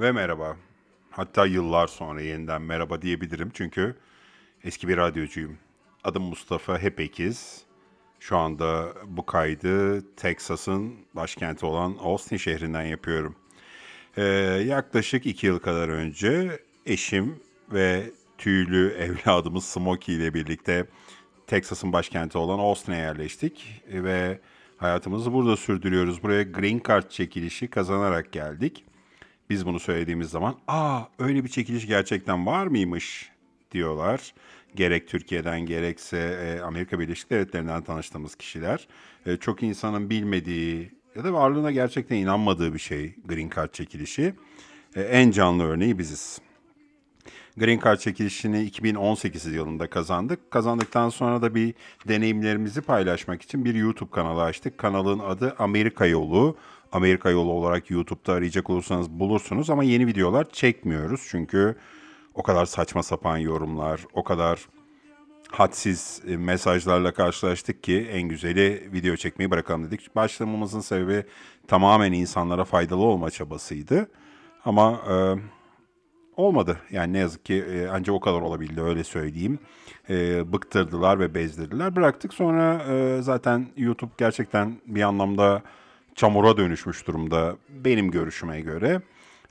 Ve merhaba. Hatta yıllar sonra yeniden merhaba diyebilirim çünkü eski bir radyocuyum. Adım Mustafa Hepekiz. Şu anda bu kaydı Texas'ın başkenti olan Austin şehrinden yapıyorum. Ee, yaklaşık iki yıl kadar önce eşim ve tüylü evladımız Smokey ile birlikte Texas'ın başkenti olan Austin'e yerleştik ve hayatımızı burada sürdürüyoruz. Buraya Green Card çekilişi kazanarak geldik. Biz bunu söylediğimiz zaman, aa öyle bir çekiliş gerçekten var mıymış diyorlar. Gerek Türkiye'den gerekse e, Amerika Birleşik Devletleri'nden tanıştığımız kişiler. E, çok insanın bilmediği ya da varlığına gerçekten inanmadığı bir şey Green Card çekilişi. E, en canlı örneği biziz. Green Card çekilişini 2018 yılında kazandık. Kazandıktan sonra da bir deneyimlerimizi paylaşmak için bir YouTube kanalı açtık. Kanalın adı Amerika Yolu. Amerika Yolu olarak YouTube'da arayacak olursanız bulursunuz ama yeni videolar çekmiyoruz. Çünkü o kadar saçma sapan yorumlar, o kadar hadsiz e, mesajlarla karşılaştık ki en güzeli video çekmeyi bırakalım dedik. Başlamamızın sebebi tamamen insanlara faydalı olma çabasıydı. Ama e, olmadı. Yani ne yazık ki e, ancak o kadar olabildi öyle söyleyeyim. E, bıktırdılar ve bezdirdiler. Bıraktık sonra e, zaten YouTube gerçekten bir anlamda çamura dönüşmüş durumda benim görüşüme göre.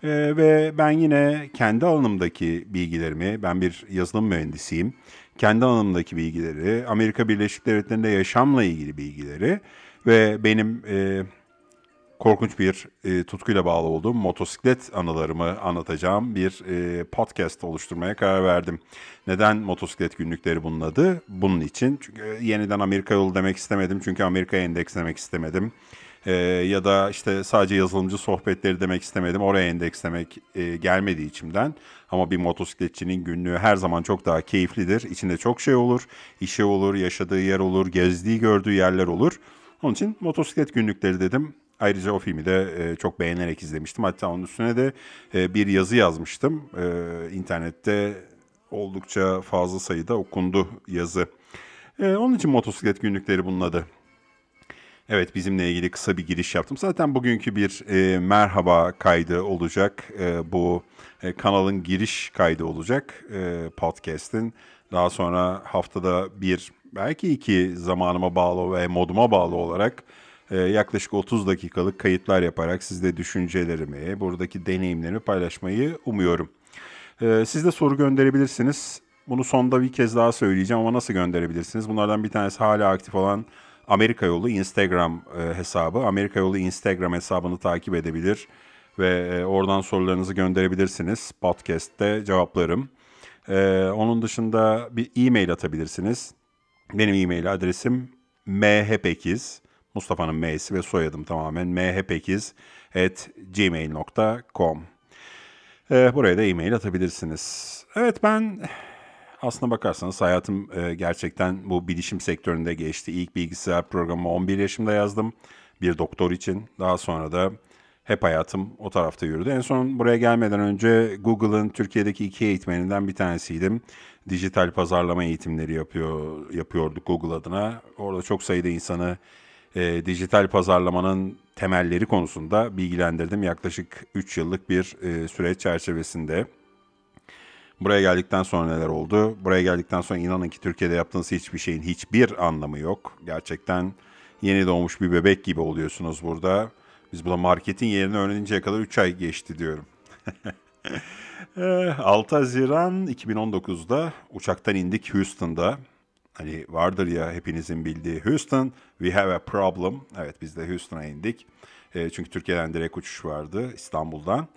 E, ve ben yine kendi alanımdaki bilgilerimi, ben bir yazılım mühendisiyim. Kendi alanımdaki bilgileri, Amerika Birleşik Devletleri'nde yaşamla ilgili bilgileri ve benim e, korkunç bir e, tutkuyla bağlı olduğum motosiklet anılarımı anlatacağım bir e, podcast oluşturmaya karar verdim. Neden motosiklet günlükleri bunun adı? Bunun için. Çünkü e, yeniden Amerika yolu demek istemedim. Çünkü Amerika'ya endekslemek istemedim. E, ya da işte sadece yazılımcı sohbetleri demek istemedim. Oraya endekslemek e, gelmedi içimden. Ama bir motosikletçinin günlüğü her zaman çok daha keyiflidir. İçinde çok şey olur. işi olur, yaşadığı yer olur, gezdiği gördüğü yerler olur. Onun için motosiklet günlükleri dedim. Ayrıca o filmi de e, çok beğenerek izlemiştim. Hatta onun üstüne de e, bir yazı yazmıştım. E, internette oldukça fazla sayıda okundu yazı. E, onun için motosiklet günlükleri bunun adı. Evet bizimle ilgili kısa bir giriş yaptım. Zaten bugünkü bir e, merhaba kaydı olacak. E, bu e, kanalın giriş kaydı olacak e, podcast'in. Daha sonra haftada bir belki iki zamanıma bağlı ve moduma bağlı olarak e, yaklaşık 30 dakikalık kayıtlar yaparak sizle düşüncelerimi, buradaki deneyimlerimi paylaşmayı umuyorum. E, siz de soru gönderebilirsiniz. Bunu sonda bir kez daha söyleyeceğim ama nasıl gönderebilirsiniz? Bunlardan bir tanesi hala aktif olan Amerika Yolu Instagram e, hesabı. Amerika Yolu Instagram hesabını takip edebilir ve e, oradan sorularınızı gönderebilirsiniz. Podcast'te cevaplarım. E, onun dışında bir e-mail atabilirsiniz. Benim e-mail adresim mhpekiz Mustafa'nın M'si ve soyadım tamamen mhpekiz at gmail.com. Buraya da e-mail atabilirsiniz. Evet ben aslına bakarsanız hayatım e, gerçekten bu bilişim sektöründe geçti. İlk bilgisayar programı 11 yaşımda yazdım bir doktor için. Daha sonra da hep hayatım o tarafta yürüdü. En son buraya gelmeden önce Google'ın Türkiye'deki iki eğitmeninden bir tanesiydim. Dijital pazarlama eğitimleri yapıyor yapıyorduk Google adına. Orada çok sayıda insanı e, dijital pazarlamanın temelleri konusunda bilgilendirdim. Yaklaşık 3 yıllık bir e, süreç çerçevesinde. Buraya geldikten sonra neler oldu? Buraya geldikten sonra inanın ki Türkiye'de yaptığınız hiçbir şeyin hiçbir anlamı yok. Gerçekten yeni doğmuş bir bebek gibi oluyorsunuz burada. Biz burada marketin yerini öğreninceye kadar 3 ay geçti diyorum. 6 eh, Haziran 2019'da uçaktan indik Houston'da. Hani vardır ya hepinizin bildiği Houston, we have a problem. Evet biz de Houston'a indik. E, çünkü Türkiye'den direkt uçuş vardı İstanbul'dan.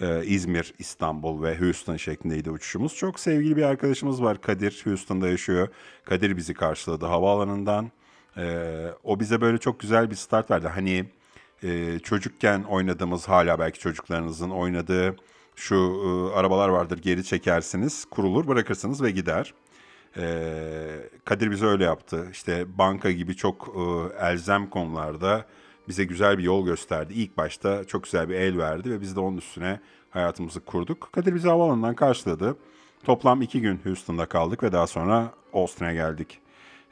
E, İzmir, İstanbul ve Houston şeklindeydi uçuşumuz. Çok sevgili bir arkadaşımız var Kadir, Houston'da yaşıyor. Kadir bizi karşıladı havaalanından. E, o bize böyle çok güzel bir start verdi. Hani e, çocukken oynadığımız hala belki çocuklarınızın oynadığı şu e, arabalar vardır geri çekersiniz, kurulur, bırakırsınız ve gider. Ee, Kadir bize öyle yaptı. İşte banka gibi çok e, elzem konularda bize güzel bir yol gösterdi. İlk başta çok güzel bir el verdi ve biz de onun üstüne hayatımızı kurduk. Kadir bizi havaalanından karşıladı. Toplam iki gün Houston'da kaldık ve daha sonra Austin'e geldik.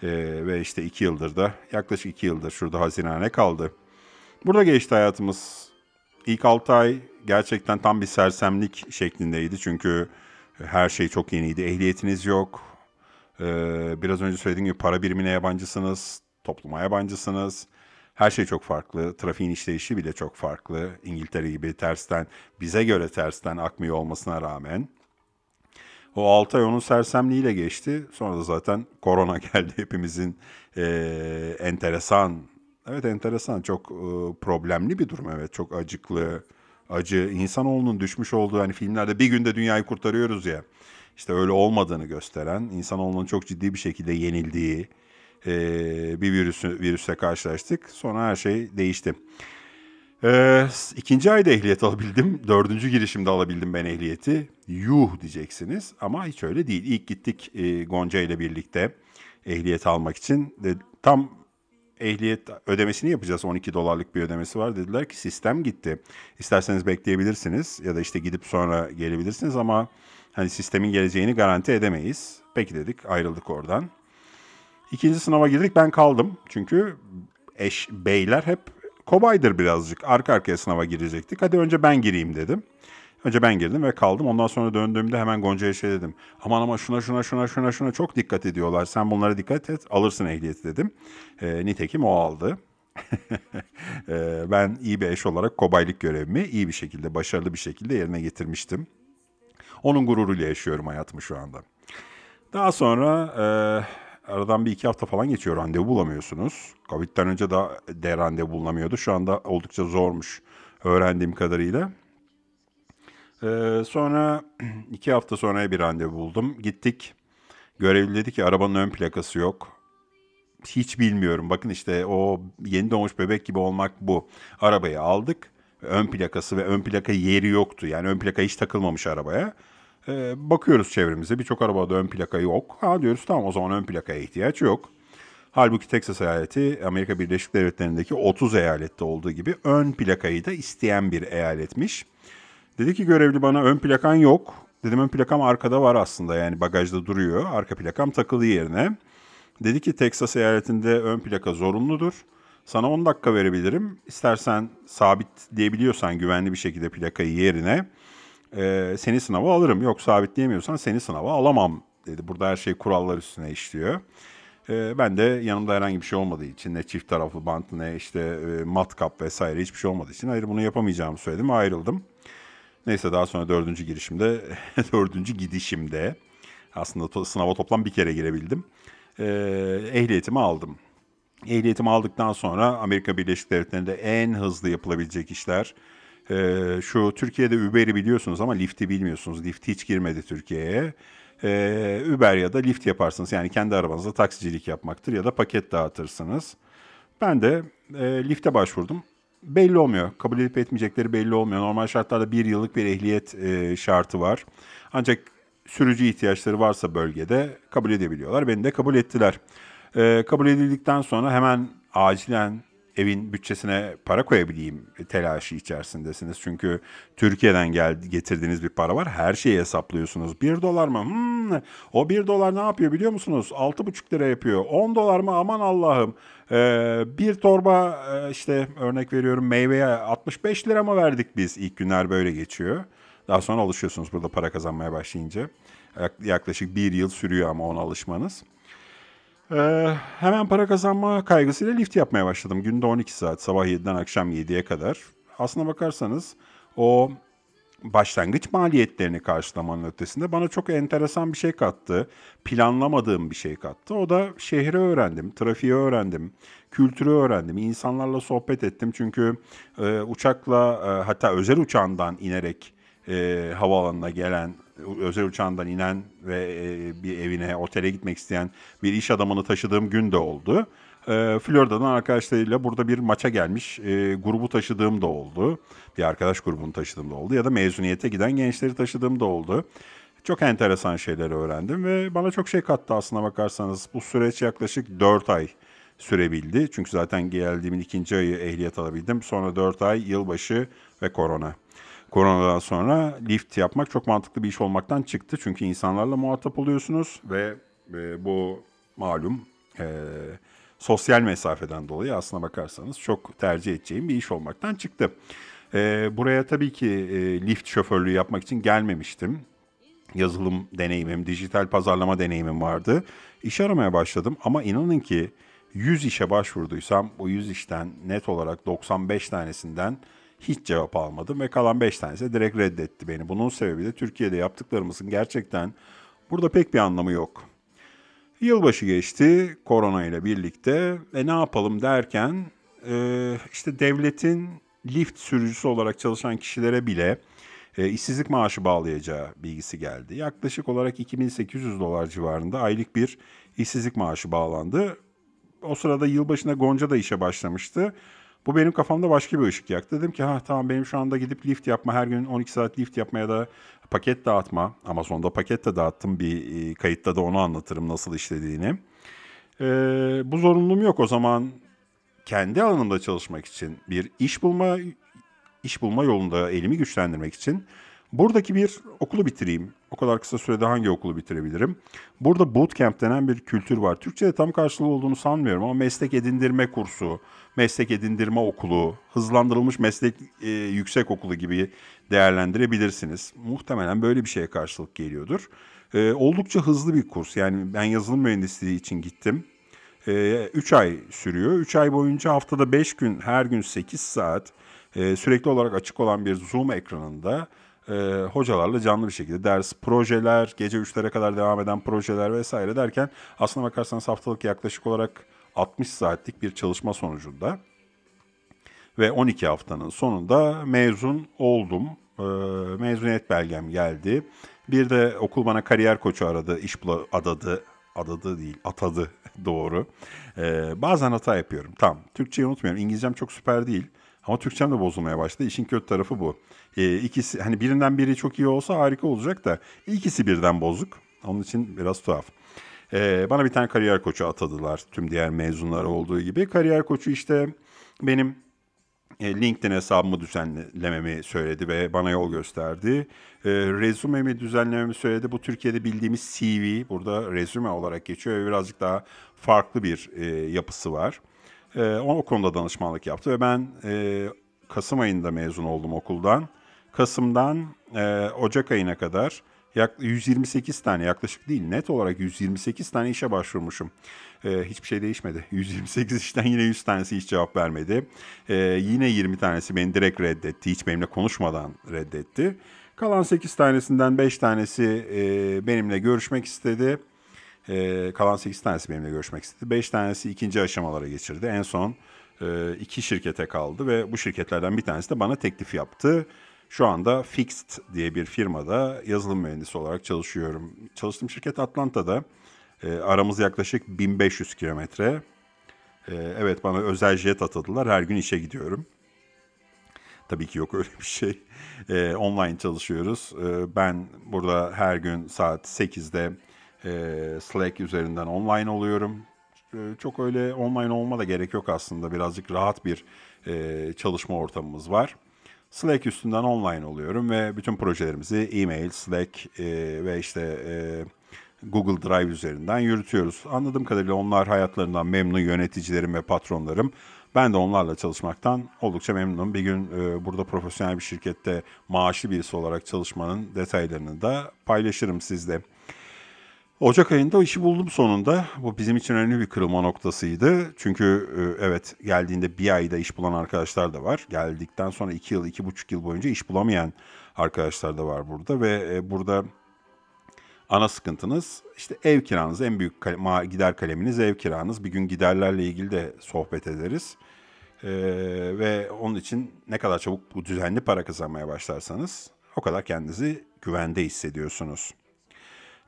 Ee, ve işte iki yıldır da yaklaşık iki yıldır şurada Haziran'a kaldı. Burada geçti hayatımız. İlk altı ay gerçekten tam bir sersemlik şeklindeydi. Çünkü her şey çok yeniydi. Ehliyetiniz yok. Ee, biraz önce söylediğim gibi para birimine yabancısınız. Topluma yabancısınız. Her şey çok farklı. Trafiğin işleyişi bile çok farklı. İngiltere gibi tersten, bize göre tersten akmıyor olmasına rağmen. O 6 ay onun sersemliğiyle geçti. Sonra da zaten korona geldi hepimizin e, enteresan, evet enteresan, çok e, problemli bir durum evet. Çok acıklı, acı. İnsanoğlunun düşmüş olduğu hani filmlerde bir günde dünyayı kurtarıyoruz ya. İşte öyle olmadığını gösteren, insanoğlunun çok ciddi bir şekilde yenildiği e, bir virüsü, virüse karşılaştık. Sonra her şey değişti. Ee, ikinci ayda ehliyet alabildim. Dördüncü girişimde alabildim ben ehliyeti. Yuh diyeceksiniz ama hiç öyle değil. İlk gittik e, Gonca ile birlikte ehliyet almak için. De, tam ehliyet ödemesini yapacağız. 12 dolarlık bir ödemesi var. Dediler ki sistem gitti. İsterseniz bekleyebilirsiniz ya da işte gidip sonra gelebilirsiniz ama hani sistemin geleceğini garanti edemeyiz. Peki dedik ayrıldık oradan. İkinci sınava girdik ben kaldım. Çünkü eş beyler hep kobaydır birazcık. Arka arkaya sınava girecektik. Hadi önce ben gireyim dedim. Önce ben girdim ve kaldım. Ondan sonra döndüğümde hemen Gonca'ya şey dedim. Aman ama şuna şuna şuna şuna şuna çok dikkat ediyorlar. Sen bunlara dikkat et alırsın ehliyeti dedim. E, nitekim o aldı. e, ben iyi bir eş olarak kobaylık görevimi iyi bir şekilde, başarılı bir şekilde yerine getirmiştim. Onun gururuyla yaşıyorum hayatımı şu anda. Daha sonra e, aradan bir iki hafta falan geçiyor randevu bulamıyorsunuz. Covid'den önce de, de randevu bulunamıyordu. Şu anda oldukça zormuş öğrendiğim kadarıyla. Ee, sonra iki hafta sonra bir randevu buldum. Gittik. Görevli dedi ki arabanın ön plakası yok. Hiç bilmiyorum. Bakın işte o yeni doğmuş bebek gibi olmak bu. Arabayı aldık. Ön plakası ve ön plaka yeri yoktu. Yani ön plaka hiç takılmamış arabaya. Ee, bakıyoruz çevremize birçok arabada ön plaka yok. Ha diyoruz tamam o zaman ön plakaya ihtiyaç yok. Halbuki Texas eyaleti Amerika Birleşik Devletleri'ndeki 30 eyalette olduğu gibi ön plakayı da isteyen bir eyaletmiş. Dedi ki görevli bana ön plakan yok. Dedim ön plakam arkada var aslında yani bagajda duruyor. Arka plakam takılı yerine. Dedi ki Texas eyaletinde ön plaka zorunludur. Sana 10 dakika verebilirim. İstersen sabit diyebiliyorsan güvenli bir şekilde plakayı yerine e, seni sınava alırım. Yok sabitleyemiyorsan seni sınava alamam dedi. Burada her şey kurallar üstüne işliyor. E, ben de yanımda herhangi bir şey olmadığı için ne çift taraflı bant ne işte e, matkap vesaire hiçbir şey olmadığı için hayır bunu yapamayacağımı söyledim ayrıldım. Neyse daha sonra dördüncü girişimde, dördüncü gidişimde aslında to- sınava toplam bir kere girebildim. E, ehliyetimi aldım. Ehliyetimi aldıktan sonra Amerika Birleşik Devletleri'nde en hızlı yapılabilecek işler ee, şu Türkiye'de Uber'i biliyorsunuz ama Lyft'i bilmiyorsunuz. Lyft hiç girmedi Türkiye'ye. Ee, Uber ya da Lyft yaparsınız. Yani kendi arabanızda taksicilik yapmaktır ya da paket dağıtırsınız. Ben de e, Lyft'e başvurdum. Belli olmuyor. Kabul edip etmeyecekleri belli olmuyor. Normal şartlarda bir yıllık bir ehliyet e, şartı var. Ancak sürücü ihtiyaçları varsa bölgede kabul edebiliyorlar. Beni de kabul ettiler. E, kabul edildikten sonra hemen acilen evin bütçesine para koyabileyim telaşı içerisindesiniz. Çünkü Türkiye'den geldi, getirdiğiniz bir para var. Her şeyi hesaplıyorsunuz. Bir dolar mı? Hmm, o bir dolar ne yapıyor biliyor musunuz? Altı buçuk lira yapıyor. On dolar mı? Aman Allah'ım. Ee, bir torba e, işte örnek veriyorum meyveye 65 lira mı verdik biz? İlk günler böyle geçiyor. Daha sonra alışıyorsunuz burada para kazanmaya başlayınca. Yaklaşık bir yıl sürüyor ama ona alışmanız. Ee, hemen para kazanma kaygısıyla lift yapmaya başladım. Günde 12 saat, sabah 7'den akşam 7'ye kadar. Aslına bakarsanız o başlangıç maliyetlerini karşılamanın ötesinde bana çok enteresan bir şey kattı. Planlamadığım bir şey kattı. O da şehri öğrendim, trafiği öğrendim, kültürü öğrendim, insanlarla sohbet ettim. Çünkü e, uçakla e, hatta özel uçağından inerek e, havaalanına gelen özel uçağından inen ve e, bir evine, otele gitmek isteyen bir iş adamını taşıdığım gün de oldu. E, Florida'dan arkadaşlarıyla burada bir maça gelmiş e, grubu taşıdığım da oldu. Bir arkadaş grubunu taşıdığım da oldu. Ya da mezuniyete giden gençleri taşıdığım da oldu. Çok enteresan şeyler öğrendim ve bana çok şey kattı aslına bakarsanız. Bu süreç yaklaşık 4 ay sürebildi. Çünkü zaten geldiğimin ikinci ayı ehliyet alabildim. Sonra 4 ay yılbaşı ve korona. Koronadan sonra lift yapmak çok mantıklı bir iş olmaktan çıktı. Çünkü insanlarla muhatap oluyorsunuz ve e, bu malum e, sosyal mesafeden dolayı aslına bakarsanız çok tercih edeceğim bir iş olmaktan çıktı. E, buraya tabii ki e, lift şoförlüğü yapmak için gelmemiştim. Yazılım deneyimim, dijital pazarlama deneyimim vardı. İş aramaya başladım ama inanın ki 100 işe başvurduysam bu 100 işten net olarak 95 tanesinden hiç cevap almadım ve kalan 5 tanesi direkt reddetti beni. Bunun sebebi de Türkiye'de yaptıklarımızın gerçekten burada pek bir anlamı yok. Yılbaşı geçti korona ile birlikte ve ne yapalım derken e, işte devletin lift sürücüsü olarak çalışan kişilere bile e, işsizlik maaşı bağlayacağı bilgisi geldi. Yaklaşık olarak 2800 dolar civarında aylık bir işsizlik maaşı bağlandı. O sırada yılbaşında Gonca da işe başlamıştı. Bu benim kafamda başka bir ışık yaktı. Dedim ki ha tamam benim şu anda gidip lift yapma, her gün 12 saat lift yapmaya da paket dağıtma. Amazon'da paket de dağıttım. Bir e, kayıtta da onu anlatırım nasıl işlediğini. E, bu zorunluluğum yok o zaman kendi alanımda çalışmak için bir iş bulma iş bulma yolunda elimi güçlendirmek için buradaki bir okulu bitireyim. O kadar kısa sürede hangi okulu bitirebilirim? Burada bootcamp denen bir kültür var. Türkçe'de tam karşılığı olduğunu sanmıyorum ama meslek edindirme kursu, meslek edindirme okulu, hızlandırılmış meslek e, yüksek okulu gibi değerlendirebilirsiniz. Muhtemelen böyle bir şeye karşılık geliyordur. E, oldukça hızlı bir kurs. Yani ben yazılım mühendisliği için gittim. 3 e, ay sürüyor. 3 ay boyunca haftada 5 gün, her gün 8 saat e, sürekli olarak açık olan bir Zoom ekranında e, hocalarla canlı bir şekilde ders, projeler, gece 3'lere kadar devam eden projeler vesaire derken aslına bakarsanız haftalık yaklaşık olarak 60 saatlik bir çalışma sonucunda ve 12 haftanın sonunda mezun oldum. E, mezuniyet belgem geldi. Bir de okul bana kariyer koçu aradı, iş adadı, adadı değil, atadı doğru. Ee, bazen hata yapıyorum. Tamam, Türkçeyi unutmuyorum. İngilizcem çok süper değil. Ama Türkçem de bozulmaya başladı. İşin kötü tarafı bu. Ee, ikisi hani birinden biri çok iyi olsa harika olacak da ikisi birden bozuk. Onun için biraz tuhaf. Ee, bana bir tane kariyer koçu atadılar tüm diğer mezunlar olduğu gibi. Kariyer koçu işte benim e, LinkedIn hesabımı düzenlememi söyledi ve bana yol gösterdi. E, rezümemi düzenlememi söyledi. Bu Türkiye'de bildiğimiz CV burada rezüme olarak geçiyor ve birazcık daha farklı bir e, yapısı var. E, o konuda danışmanlık yaptı ve ben e, Kasım ayında mezun oldum okuldan. Kasım'dan e, Ocak ayına kadar yak 128 tane yaklaşık değil net olarak 128 tane işe başvurmuşum. Ee, hiçbir şey değişmedi. 128 işten yine 100 tanesi hiç cevap vermedi. Ee, yine 20 tanesi beni direkt reddetti. Hiç benimle konuşmadan reddetti. Kalan 8 tanesinden 5 tanesi e, benimle görüşmek istedi. E, kalan 8 tanesi benimle görüşmek istedi. 5 tanesi ikinci aşamalara geçirdi. En son e, iki şirkete kaldı ve bu şirketlerden bir tanesi de bana teklif yaptı. Şu anda Fixed diye bir firmada yazılım mühendisi olarak çalışıyorum. Çalıştığım şirket Atlanta'da. E, aramız yaklaşık 1500 kilometre. E, evet bana özel jet atadılar. Her gün işe gidiyorum. Tabii ki yok öyle bir şey. E, online çalışıyoruz. E, ben burada her gün saat 8'de e, Slack üzerinden online oluyorum. E, çok öyle online olma da gerek yok aslında. Birazcık rahat bir e, çalışma ortamımız var. Slack üstünden online oluyorum ve bütün projelerimizi e-mail, Slack e, ve işte e, Google Drive üzerinden yürütüyoruz. Anladığım kadarıyla onlar hayatlarından memnun yöneticilerim ve patronlarım. Ben de onlarla çalışmaktan oldukça memnunum. Bir gün e, burada profesyonel bir şirkette maaşlı birisi olarak çalışmanın detaylarını da paylaşırım sizle. Ocak ayında o işi buldum sonunda. Bu bizim için önemli bir kırılma noktasıydı. Çünkü e, evet geldiğinde bir ayda iş bulan arkadaşlar da var. Geldikten sonra iki yıl, iki buçuk yıl boyunca iş bulamayan arkadaşlar da var burada. Ve e, burada ana sıkıntınız işte ev kiranız. En büyük gider kaleminiz ev kiranız. Bir gün giderlerle ilgili de sohbet ederiz. Ee, ve onun için ne kadar çabuk bu düzenli para kazanmaya başlarsanız o kadar kendinizi güvende hissediyorsunuz.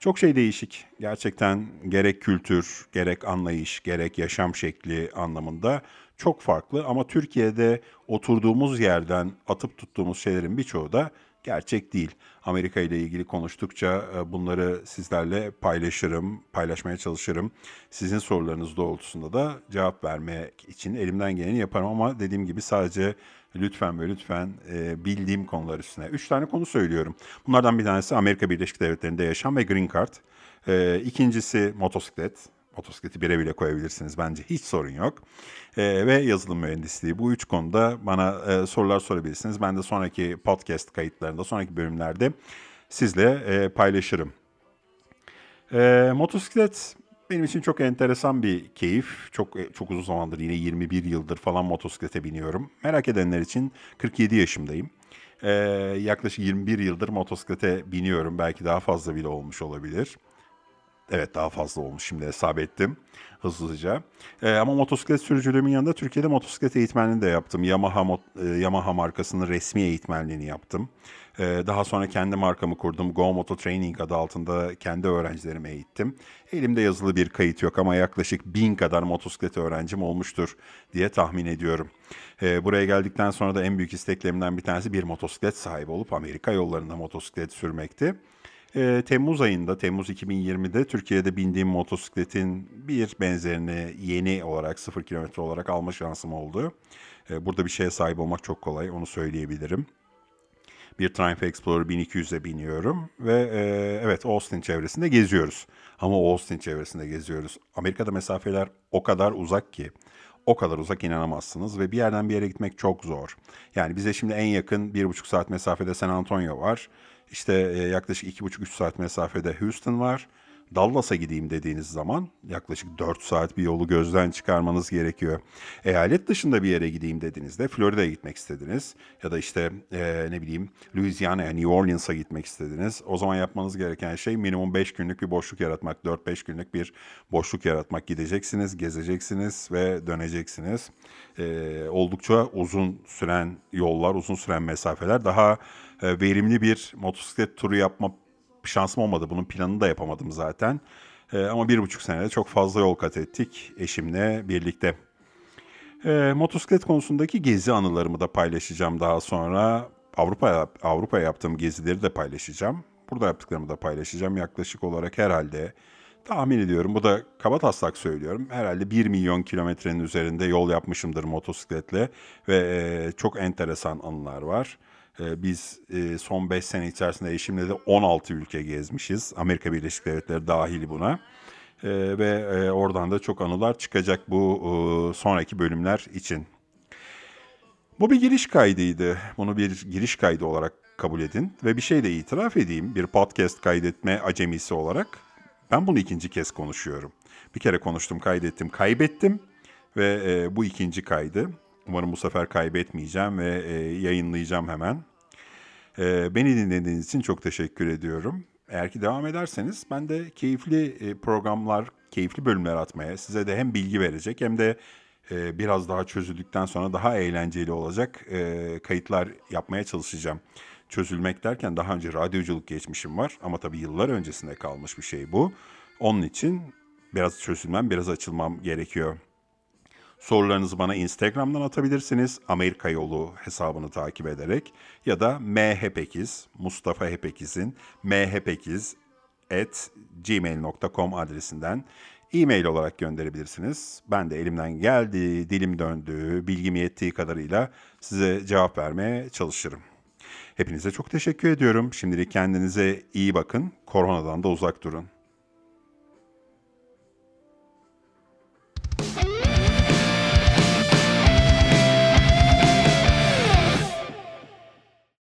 Çok şey değişik. Gerçekten gerek kültür, gerek anlayış, gerek yaşam şekli anlamında çok farklı ama Türkiye'de oturduğumuz yerden atıp tuttuğumuz şeylerin birçoğu da gerçek değil. Amerika ile ilgili konuştukça e, bunları sizlerle paylaşırım, paylaşmaya çalışırım. Sizin sorularınız doğrultusunda da cevap vermek için elimden geleni yaparım ama dediğim gibi sadece lütfen ve lütfen e, bildiğim konular üstüne. Üç tane konu söylüyorum. Bunlardan bir tanesi Amerika Birleşik Devletleri'nde yaşam ve Green Card. E, ikincisi motosiklet. Motosikleti bire bile koyabilirsiniz bence hiç sorun yok. E, ve yazılım mühendisliği bu üç konuda bana e, sorular sorabilirsiniz. Ben de sonraki podcast kayıtlarında, sonraki bölümlerde sizle e, paylaşırım. E, motosiklet benim için çok enteresan bir keyif. Çok çok uzun zamandır yine 21 yıldır falan motosiklete biniyorum. Merak edenler için 47 yaşımdayım. Ee, yaklaşık 21 yıldır motosiklete biniyorum. Belki daha fazla bile olmuş olabilir. Evet daha fazla olmuş şimdi hesap ettim hızlıca. Ee, ama motosiklet sürücülüğümün yanında Türkiye'de motosiklet eğitmenliğini de yaptım. Yamaha, e, Yamaha markasının resmi eğitmenliğini yaptım. Ee, daha sonra kendi markamı kurdum. Go Moto Training adı altında kendi öğrencilerimi eğittim. Elimde yazılı bir kayıt yok ama yaklaşık bin kadar motosiklet öğrencim olmuştur diye tahmin ediyorum. Ee, buraya geldikten sonra da en büyük isteklerimden bir tanesi bir motosiklet sahibi olup Amerika yollarında motosiklet sürmekti. Ee, Temmuz ayında, Temmuz 2020'de Türkiye'de bindiğim motosikletin bir benzerini yeni olarak, sıfır kilometre olarak alma şansım oldu. burada bir şeye sahip olmak çok kolay, onu söyleyebilirim bir Triumph Explorer 1200'e biniyorum ve e, evet Austin çevresinde geziyoruz. Ama Austin çevresinde geziyoruz. Amerika'da mesafeler o kadar uzak ki o kadar uzak inanamazsınız ve bir yerden bir yere gitmek çok zor. Yani bize şimdi en yakın bir buçuk saat mesafede San Antonio var. İşte e, yaklaşık iki buçuk üç saat mesafede Houston var. Dallas'a gideyim dediğiniz zaman yaklaşık 4 saat bir yolu gözden çıkarmanız gerekiyor. Eyalet dışında bir yere gideyim dediğinizde Florida'ya gitmek istediniz ya da işte e, ne bileyim Louisiana'ya, New Orleans'a gitmek istediniz. O zaman yapmanız gereken şey minimum 5 günlük bir boşluk yaratmak, 4-5 günlük bir boşluk yaratmak. Gideceksiniz, gezeceksiniz ve döneceksiniz. E, oldukça uzun süren yollar, uzun süren mesafeler daha e, verimli bir motosiklet turu yapma şansım olmadı. Bunun planını da yapamadım zaten. E, ama bir buçuk senede çok fazla yol kat ettik eşimle birlikte. E, motosiklet konusundaki gezi anılarımı da paylaşacağım daha sonra. Avrupa Avrupa yaptığım gezileri de paylaşacağım. Burada yaptıklarımı da paylaşacağım. Yaklaşık olarak herhalde tahmin ediyorum. Bu da kaba taslak söylüyorum. Herhalde 1 milyon kilometrenin üzerinde yol yapmışımdır motosikletle ve e, çok enteresan anılar var. Ee, biz e, son 5 sene içerisinde eşimle de 16 ülke gezmişiz. Amerika Birleşik Devletleri dahil buna. Ee, ve e, oradan da çok anılar çıkacak bu e, sonraki bölümler için. Bu bir giriş kaydıydı. Bunu bir giriş kaydı olarak kabul edin. Ve bir şey de itiraf edeyim. Bir podcast kaydetme acemisi olarak. Ben bunu ikinci kez konuşuyorum. Bir kere konuştum, kaydettim, kaybettim. Ve bu ikinci kaydı. Umarım bu sefer kaybetmeyeceğim ve e, yayınlayacağım hemen. E, beni dinlediğiniz için çok teşekkür ediyorum. Eğer ki devam ederseniz ben de keyifli e, programlar, keyifli bölümler atmaya, size de hem bilgi verecek hem de e, biraz daha çözüldükten sonra daha eğlenceli olacak e, kayıtlar yapmaya çalışacağım. Çözülmek derken daha önce radyoculuk geçmişim var ama tabii yıllar öncesinde kalmış bir şey bu. Onun için biraz çözülmem, biraz açılmam gerekiyor. Sorularınızı bana Instagram'dan atabilirsiniz. Amerika Yolu hesabını takip ederek ya da mhepekiz, Mustafa Hepekiz'in mhepekiz at gmail.com adresinden e-mail olarak gönderebilirsiniz. Ben de elimden geldiği, dilim döndüğü, bilgim yettiği kadarıyla size cevap vermeye çalışırım. Hepinize çok teşekkür ediyorum. Şimdilik kendinize iyi bakın. Koronadan da uzak durun.